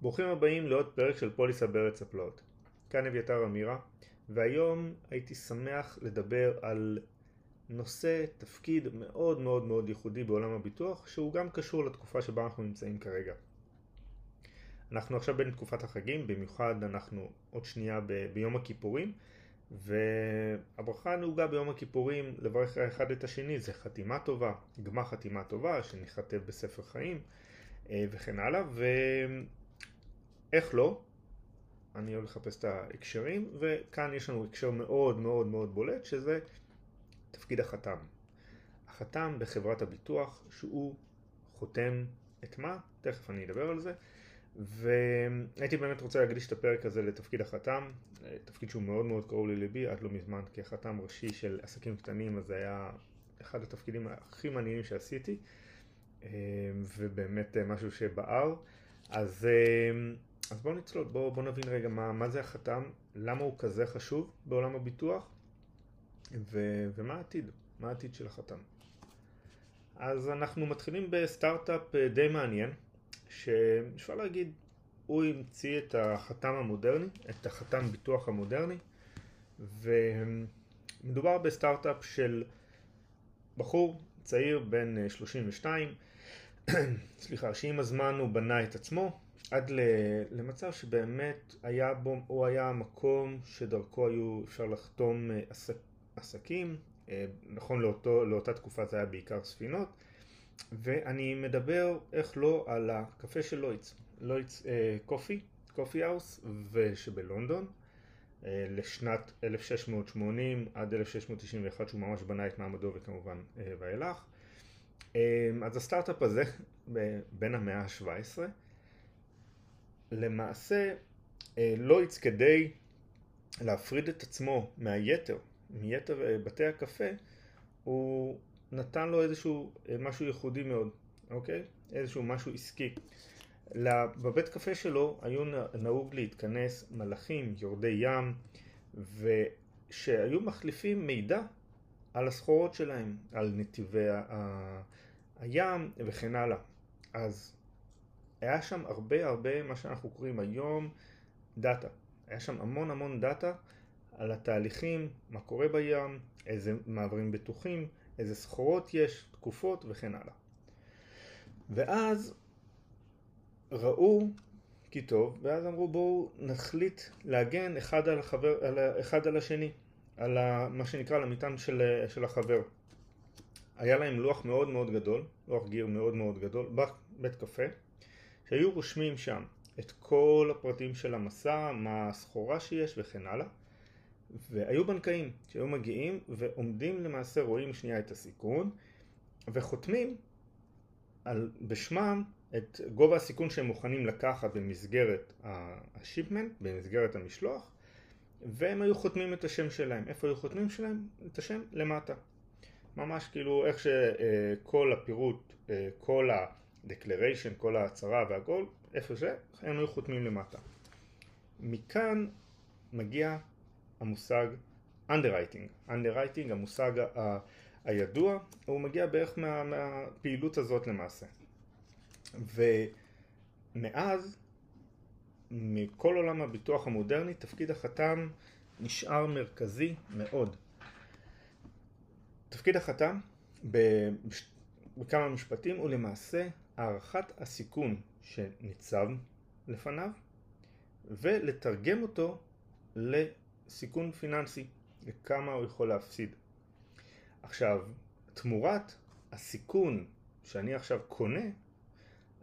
ברוכים הבאים לעוד פרק של פוליסה בארץ הפלאות. כאן אביתר אמירה, והיום הייתי שמח לדבר על נושא, תפקיד מאוד מאוד מאוד ייחודי בעולם הביטוח, שהוא גם קשור לתקופה שבה אנחנו נמצאים כרגע. אנחנו עכשיו בין תקופת החגים, במיוחד אנחנו עוד שנייה ב- ביום הכיפורים, והברכה הנהוגה ביום הכיפורים לברך האחד את השני זה חתימה טובה, גמר חתימה טובה שנכתב בספר חיים אה, וכן הלאה, ואיך לא? אני הולך לחפש את ההקשרים, וכאן יש לנו הקשר מאוד מאוד מאוד בולט שזה תפקיד החתם. החתם בחברת הביטוח שהוא חותם את מה? תכף אני אדבר על זה. והייתי באמת רוצה להקדיש את הפרק הזה לתפקיד החתם, תפקיד שהוא מאוד מאוד קרוב לליבי עד לא מזמן כחתם ראשי של עסקים קטנים, אז זה היה אחד התפקידים הכי מעניינים שעשיתי, ובאמת משהו שבער. אז, אז בואו נצלול, בואו בוא נבין רגע מה, מה זה החתם, למה הוא כזה חשוב בעולם הביטוח, ו, ומה העתיד, מה העתיד של החתם. אז אנחנו מתחילים בסטארט-אפ די מעניין. שאפשר להגיד, הוא המציא את החתם המודרני, את החתם ביטוח המודרני, ומדובר בסטארט-אפ של בחור צעיר בן 32, סליחה, שעם הזמן הוא בנה את עצמו, עד למצב שבאמת היה בו, הוא היה המקום שדרכו היו אפשר לחתום עסק, עסקים, נכון לאותו, לאותה תקופה זה היה בעיקר ספינות, ואני מדבר, איך לא, על הקפה של לויץ, לויץ אה, קופי, קופי האוס, ושבלונדון, אה, לשנת 1680 עד 1691, שהוא ממש בנה את מעמדו וכמובן אה, ואילך. אה, אז הסטארט-אפ הזה, בין המאה ה-17, למעשה אה, לויץ כדי להפריד את עצמו מהיתר, מיתר אה, בתי הקפה, הוא נתן לו איזשהו משהו ייחודי מאוד, אוקיי? איזשהו משהו עסקי. בבית קפה שלו היו נהוג להתכנס מלאכים, יורדי ים, ושהיו מחליפים מידע על הסחורות שלהם, על נתיבי ה- הים וכן הלאה. אז היה שם הרבה הרבה מה שאנחנו קוראים היום דאטה. היה שם המון המון דאטה על התהליכים, מה קורה בים, איזה מעברים בטוחים, איזה סחורות יש, תקופות וכן הלאה. ואז ראו כי טוב, ואז אמרו בואו נחליט להגן אחד על, החבר, על, אחד על השני, על ה, מה שנקרא למטען של, של החבר. היה להם לוח מאוד מאוד גדול, לוח גיר מאוד מאוד גדול, בבית קפה, שהיו רושמים שם את כל הפרטים של המסע, מה הסחורה שיש וכן הלאה. והיו בנקאים שהיו מגיעים ועומדים למעשה, רואים שנייה את הסיכון וחותמים על, בשמם את גובה הסיכון שהם מוכנים לקחת במסגרת השיפמנט, במסגרת המשלוח והם היו חותמים את השם שלהם. איפה היו חותמים שלהם? את השם למטה. ממש כאילו איך שכל הפירוט, כל ה-declaration, כל ההצהרה והכל, איפה זה, הם היו חותמים למטה. מכאן מגיע המושג underwriting. underwriting, המושג ה- הידוע, הוא מגיע בערך מה, מהפעילות הזאת למעשה. ומאז, מכל עולם הביטוח המודרני, תפקיד החתם נשאר מרכזי מאוד. תפקיד החתם, בכמה משפטים, הוא למעשה הערכת הסיכון שניצב לפניו, ולתרגם אותו. סיכון פיננסי, וכמה הוא יכול להפסיד. עכשיו, תמורת הסיכון שאני עכשיו קונה,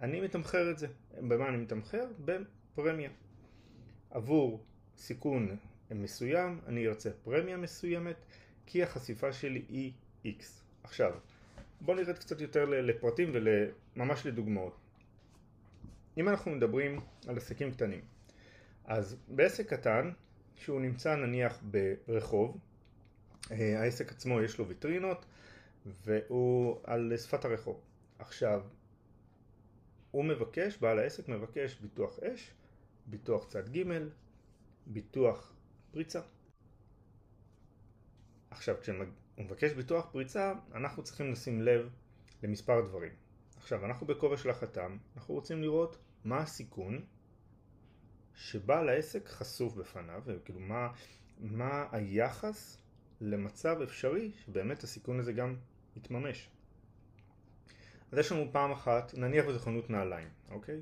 אני מתמחר את זה. במה אני מתמחר? בפרמיה. עבור סיכון מסוים, אני ארצה פרמיה מסוימת, כי החשיפה שלי היא X. עכשיו, בואו נרד קצת יותר לפרטים וממש לדוגמאות. אם אנחנו מדברים על עסקים קטנים, אז בעסק קטן שהוא נמצא נניח ברחוב, אה, העסק עצמו יש לו ויטרינות והוא על שפת הרחוב. עכשיו, הוא מבקש, בעל העסק מבקש ביטוח אש, ביטוח צד ג', ביטוח פריצה. עכשיו, הוא מבקש ביטוח פריצה, אנחנו צריכים לשים לב למספר דברים. עכשיו, אנחנו בכובע של החתם, אנחנו רוצים לראות מה הסיכון שבעל העסק חשוף בפניו, וכאילו מה, מה היחס למצב אפשרי שבאמת הסיכון הזה גם יתממש. אז יש לנו פעם אחת, נניח וזו חנות נעליים, אוקיי?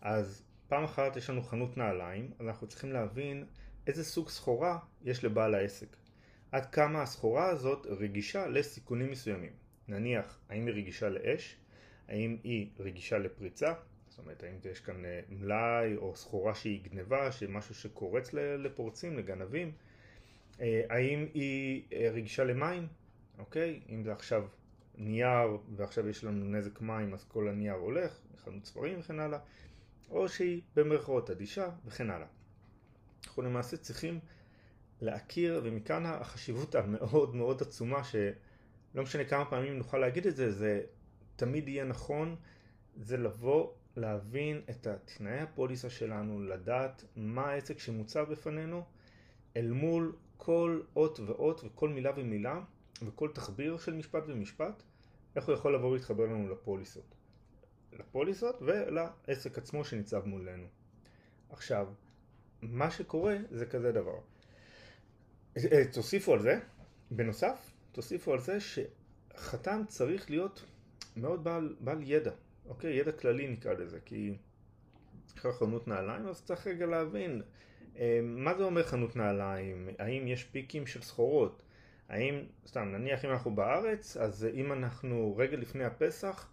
אז פעם אחת יש לנו חנות נעליים, אז אנחנו צריכים להבין איזה סוג סחורה יש לבעל העסק. עד כמה הסחורה הזאת רגישה לסיכונים מסוימים. נניח, האם היא רגישה לאש? האם היא רגישה לפריצה? זאת אומרת, האם יש כאן אה, מלאי או סחורה שהיא גניבה, משהו שקורץ לפורצים, לגנבים? אה, האם היא אה, רגישה למים? אוקיי? אם זה עכשיו נייר ועכשיו יש לנו נזק מים אז כל הנייר הולך, חנות ספרים וכן הלאה, או שהיא במרכאות אדישה וכן הלאה. אנחנו למעשה צריכים להכיר, ומכאן החשיבות המאוד מאוד עצומה, שלא משנה כמה פעמים נוכל להגיד את זה, זה תמיד יהיה נכון, זה לבוא, להבין את תנאי הפוליסה שלנו, לדעת מה העסק שמוצב בפנינו, אל מול כל אות ואות וכל מילה ומילה, וכל תחביר של משפט ומשפט, איך הוא יכול לבוא ולהתחבר לנו לפוליסות. לפוליסות ולעסק עצמו שניצב מולנו. עכשיו, מה שקורה זה כזה דבר. אה, תוסיפו על זה, בנוסף, תוסיפו על זה שחתם צריך להיות מאוד בעל, בעל ידע, אוקיי? ידע כללי נקרא לזה, כי אחרי חנות נעליים אז צריך רגע להבין אה, מה זה אומר חנות נעליים, האם יש פיקים של סחורות, האם, סתם נניח אם אנחנו בארץ, אז אם אנחנו רגע לפני הפסח,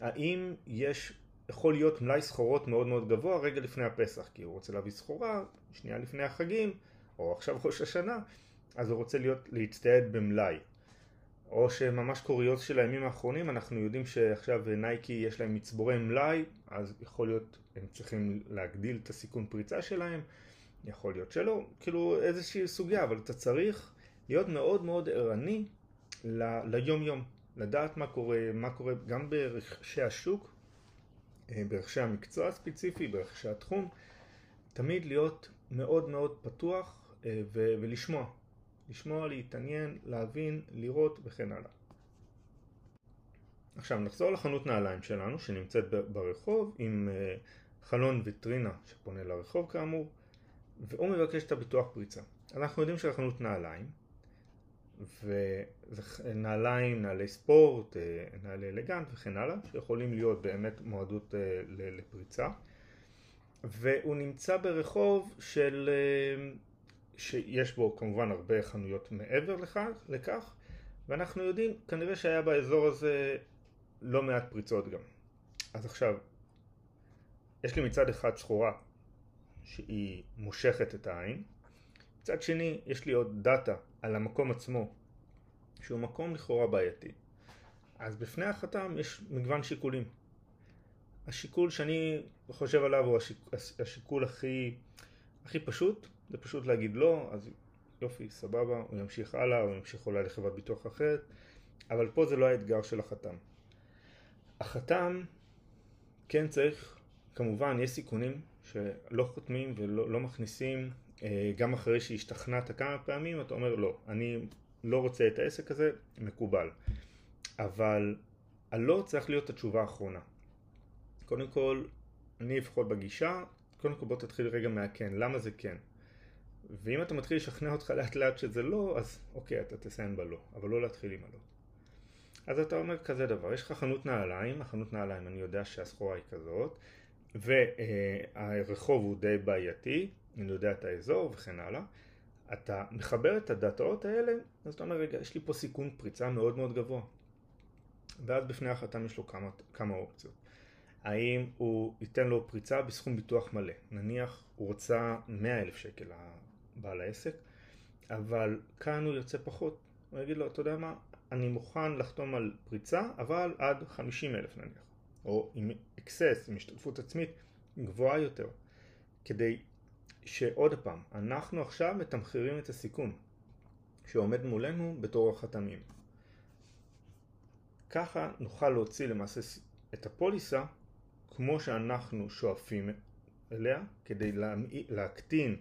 האם יש, יכול להיות מלאי סחורות מאוד מאוד גבוה רגע לפני הפסח, כי הוא רוצה להביא סחורה שנייה לפני החגים, או עכשיו ראש השנה, אז הוא רוצה להיות, להצטייד במלאי. או שממש קוריוז של הימים האחרונים, אנחנו יודעים שעכשיו נייקי יש להם מצבורי מלאי, אז יכול להיות הם צריכים להגדיל את הסיכון פריצה שלהם, יכול להיות שלא, כאילו איזושהי סוגיה, אבל אתה צריך להיות מאוד מאוד ערני ל- ליום יום, לדעת מה קורה, מה קורה גם ברכשי השוק, אה, ברכשי המקצוע הספציפי, ברכשי התחום, תמיד להיות מאוד מאוד פתוח אה, ו- ולשמוע, לשמוע, להתעניין, להבין, לראות וכן הלאה. עכשיו נחזור לחנות נעליים שלנו שנמצאת ברחוב עם אה, חלון ויטרינה שפונה לרחוב כאמור והוא מבקש את הביטוח פריצה. אנחנו יודעים שהחנות נעליים ונעליים, נעלי ספורט, אה, נעלי אלגנט וכן הלאה, שיכולים להיות באמת מועדות אה, לפריצה. והוא נמצא ברחוב של, שיש בו כמובן הרבה חנויות מעבר לכך, לכך ואנחנו יודעים כנראה שהיה באזור הזה לא מעט פריצות גם. אז עכשיו, יש לי מצד אחד סחורה שהיא מושכת את העין, מצד שני יש לי עוד דאטה על המקום עצמו, שהוא מקום לכאורה בעייתי. אז בפני החתם יש מגוון שיקולים. השיקול שאני חושב עליו הוא השיק, השיקול הכי, הכי פשוט, זה פשוט להגיד לא, אז יופי, סבבה, הוא ימשיך הלאה, הוא ימשיך אולי לחברת ביטוח אחרת, אבל פה זה לא האתגר של החתם. החתם, כן צריך, כמובן יש סיכונים שלא חותמים ולא לא מכניסים אה, גם אחרי שהשתכנעת כמה פעמים אתה אומר לא, אני לא רוצה את העסק הזה, מקובל. אבל הלא צריך להיות התשובה האחרונה. קודם כל, אני לפחות בגישה, קודם כל בוא תתחיל רגע מהכן, למה זה כן? ואם אתה מתחיל לשכנע אותך לאט לאט שזה לא, אז אוקיי, אתה תסיים בלא, אבל לא להתחיל עם הלא. אז אתה אומר כזה דבר, יש לך חנות נעליים, החנות נעליים אני יודע שהסחורה היא כזאת, והרחוב הוא די בעייתי, אני יודע את האזור וכן הלאה, אתה מחבר את הדאטאות האלה, אז אתה אומר, רגע, יש לי פה סיכון פריצה מאוד מאוד גבוה. ואז בפני החתם יש לו כמה, כמה אופציות. האם הוא ייתן לו פריצה בסכום ביטוח מלא, נניח הוא רוצה 100 אלף שקל לבעל העסק, אבל כאן הוא יוצא פחות, הוא יגיד לו, אתה יודע מה, אני מוכן לחתום על פריצה, אבל עד 50 אלף נניח, או עם אקסס, עם השתתפות עצמית גבוהה יותר, כדי שעוד פעם, אנחנו עכשיו מתמחרים את הסיכון שעומד מולנו בתור החתמים. ככה נוכל להוציא למעשה את הפוליסה כמו שאנחנו שואפים אליה, כדי להקטין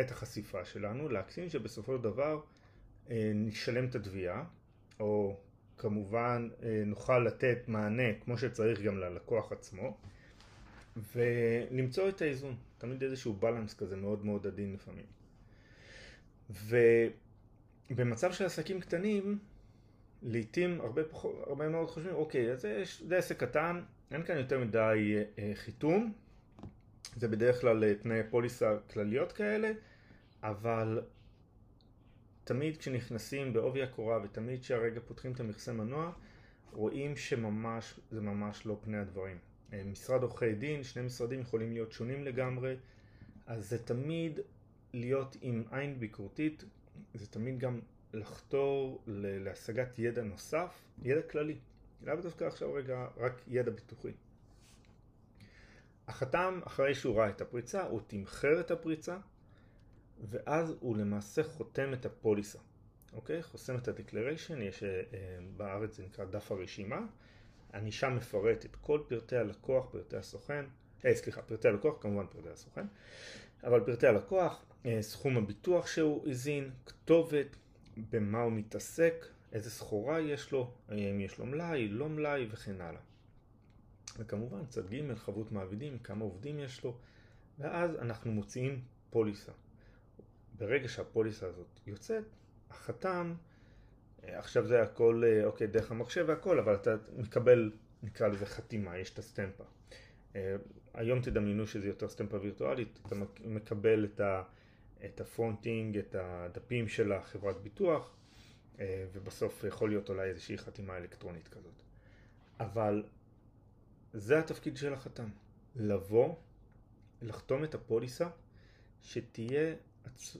את החשיפה שלנו, להקטין שבסופו של דבר אה, נשלם את התביעה, או כמובן אה, נוכל לתת מענה כמו שצריך גם ללקוח עצמו ולמצוא את האיזון, תמיד איזשהו בלנס כזה מאוד מאוד עדין לפעמים. ובמצב של עסקים קטנים, לעיתים הרבה, פחות, הרבה מאוד חושבים, אוקיי, אז זה, זה עסק קטן, אין כאן יותר מדי אה, חיתום, זה בדרך כלל אה, תנאי פוליסה כלליות כאלה, אבל תמיד כשנכנסים בעובי הקורה ותמיד כשהרגע פותחים את המכסה מנוע, רואים שממש, זה ממש לא פני הדברים. אה, משרד עורכי דין, שני משרדים יכולים להיות שונים לגמרי, אז זה תמיד להיות עם עין ביקורתית, זה תמיד גם לחתור להשגת ידע נוסף, ידע כללי. לאו דווקא עכשיו רגע רק ידע ביטוחי. החתם, אחרי שהוא ראה את הפריצה, הוא תמחר את הפריצה, ואז הוא למעשה חותם את הפוליסה. אוקיי? חוסם את ה-declaration, יש uh, בארץ זה נקרא דף הרשימה. אני שם מפרט את כל פרטי הלקוח, פרטי הסוכן, אה, סליחה, פרטי הלקוח, כמובן פרטי הסוכן, אבל פרטי הלקוח, אה, סכום הביטוח שהוא הזין, כתובת, במה הוא מתעסק, איזה סחורה יש לו, האם יש לו מלאי, לא מלאי וכן הלאה. וכמובן צד ג' חבות מעבידים, כמה עובדים יש לו, ואז אנחנו מוציאים פוליסה. ברגע שהפוליסה הזאת יוצאת, החתם, אה, עכשיו זה הכל, אה, אוקיי, דרך המחשב והכל, אבל אתה מקבל, נקרא לזה חתימה, יש את הסטמפה. אה, היום תדמיינו שזה יותר סטמפה וירטואלית, אתה מקבל את, ה, את ה fronting, את הדפים של החברת ביטוח, ובסוף יכול להיות אולי איזושהי חתימה אלקטרונית כזאת. אבל זה התפקיד של החתם, לבוא, לחתום את הפוליסה, שתהיה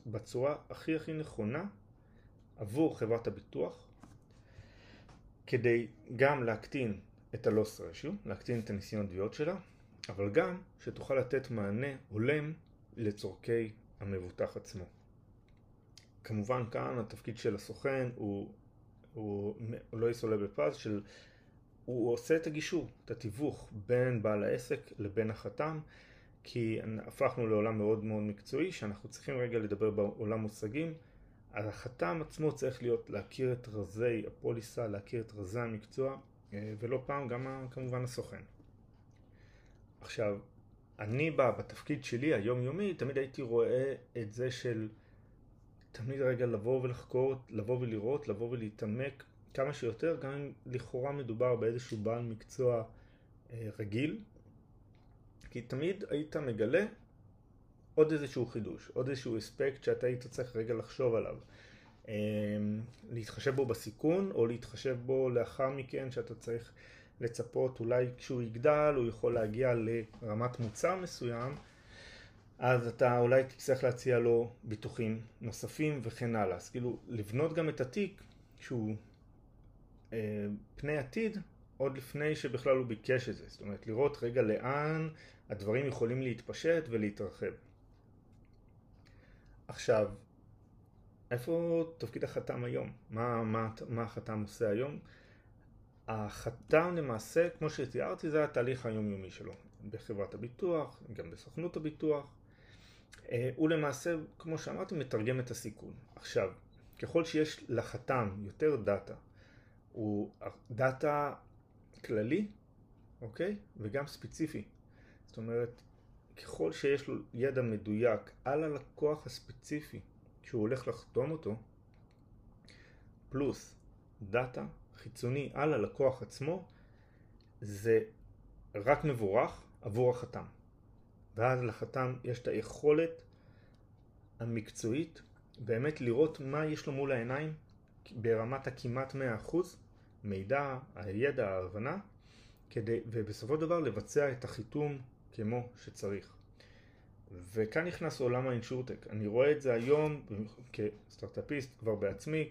בצורה הכי הכי נכונה עבור חברת הביטוח, כדי גם להקטין את ה-loss ratio, להקטין את הניסיון תביעות שלה, אבל גם שתוכל לתת מענה הולם לצורכי המבוטח עצמו. כמובן כאן התפקיד של הסוכן הוא, הוא, הוא לא יסולא בפז של הוא עושה את הגישור, את התיווך בין בעל העסק לבין החתם כי הפכנו לעולם מאוד מאוד מקצועי שאנחנו צריכים רגע לדבר בעולם מושגים החתם עצמו צריך להיות להכיר את רזי הפוליסה, להכיר את רזי המקצוע אה, ולא פעם גם כמובן הסוכן. עכשיו, אני בתפקיד שלי היומיומי תמיד הייתי רואה את זה של תמיד רגע לבוא ולחקור, לבוא ולראות, לבוא ולהתעמק כמה שיותר, גם אם לכאורה מדובר באיזשהו בעל מקצוע אה, רגיל, כי תמיד היית מגלה עוד איזשהו חידוש, עוד איזשהו אספקט שאתה היית צריך רגע לחשוב עליו. אמ, להתחשב בו בסיכון, או להתחשב בו לאחר מכן שאתה צריך לצפות, אולי כשהוא יגדל הוא יכול להגיע לרמת מוצר מסוים, אז אתה אולי תצטרך להציע לו ביטוחים נוספים וכן הלאה. אז כאילו לבנות גם את התיק שהוא אה, פני עתיד עוד לפני שבכלל הוא ביקש את זה. זאת אומרת, לראות רגע לאן הדברים יכולים להתפשט ולהתרחב. עכשיו, איפה תפקיד החתם היום? מה, מה, מה החתם עושה היום? החתם למעשה, כמו שתיארתי, זה התהליך היומיומי שלו. בחברת הביטוח, גם בסוכנות הביטוח. אה, הוא למעשה, כמו שאמרתי, מתרגם את הסיכון. עכשיו, ככל שיש לחתם יותר דאטה, הוא דאטה כללי, אוקיי? וגם ספציפי. זאת אומרת, ככל שיש לו ידע מדויק על הלקוח הספציפי שהוא הולך לחתום אותו, פלוס דאטה חיצוני על הלקוח עצמו, זה רק מבורך עבור החתם. ואז לחתם יש את היכולת המקצועית באמת לראות מה יש לו מול העיניים ברמת הכמעט 100%, מידע, הידע, ההבנה, כדי, ובסופו של דבר לבצע את החיתום כמו שצריך. וכאן נכנס עולם האינשורטק. אני רואה את זה היום כסטארט-אפיסט כבר בעצמי,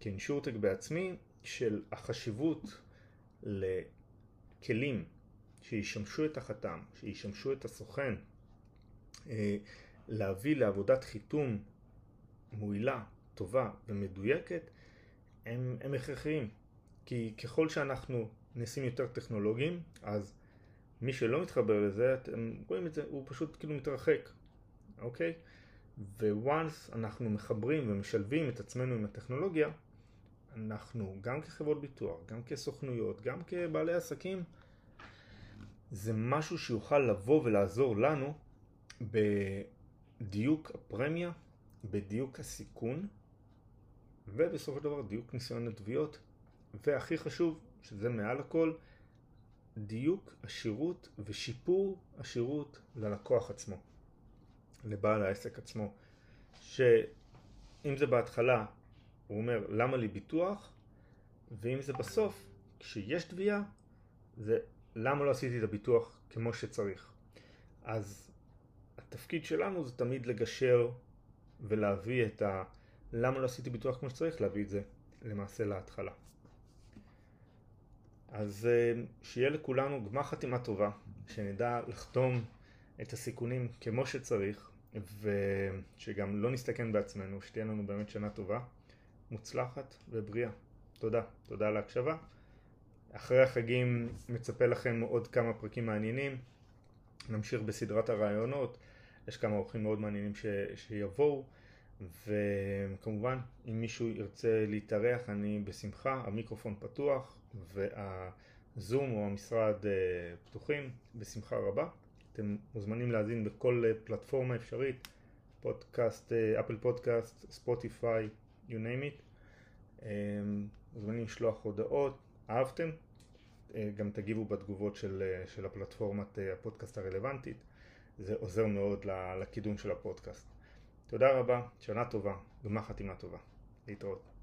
כאינשורטק בעצמי, של החשיבות לכלים שישמשו את החתם, שישמשו את הסוכן, אה, להביא לעבודת חיתום מועילה, טובה ומדויקת, הם, הם הכרחיים. כי ככל שאנחנו נעשים יותר טכנולוגיים, אז מי שלא מתחבר לזה, אתם רואים את זה, הוא פשוט כאילו מתרחק, אוקיי? וואנס אנחנו מחברים ומשלבים את עצמנו עם הטכנולוגיה, אנחנו, גם כחברות ביטוח, גם כסוכנויות, גם כבעלי עסקים, זה משהו שיוכל לבוא ולעזור לנו בדיוק הפרמיה, בדיוק הסיכון, ובסופו של דבר דיוק ניסיון התביעות, והכי חשוב, שזה מעל הכל, דיוק השירות ושיפור השירות ללקוח עצמו, לבעל העסק עצמו, שאם זה בהתחלה הוא אומר למה לי ביטוח, ואם זה בסוף, כשיש תביעה, זה למה לא עשיתי את הביטוח כמו שצריך. אז התפקיד שלנו זה תמיד לגשר ולהביא את ה... למה לא עשיתי ביטוח כמו שצריך, להביא את זה למעשה להתחלה. אז אה, שיהיה לכולנו גמר חתימה טובה, שנדע לחתום את הסיכונים כמו שצריך, ושגם לא נסתכן בעצמנו, שתהיה לנו באמת שנה טובה, מוצלחת ובריאה. תודה, תודה על ההקשבה. אחרי החגים מצפה לכם עוד כמה פרקים מעניינים, נמשיך בסדרת הרעיונות, יש כמה אורחים מאוד מעניינים ש... שיבואו. וכמובן אם מישהו ירצה להתארח אני בשמחה, המיקרופון פתוח והזום או המשרד אה, פתוחים בשמחה רבה. אתם מוזמנים להאזין בכל אה, פלטפורמה אפשרית, פודקאסט, אפל פודקאסט, ספוטיפיי, you name it. אה, מוזמנים לשלוח הודעות, אהבתם? גם תגיבו בתגובות של, של הפלטפורמת הפודקאסט הרלוונטית, זה עוזר מאוד לקידום של הפודקאסט. תודה רבה, שנה טובה, גמר חתימה טובה. להתראות.